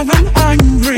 I'm angry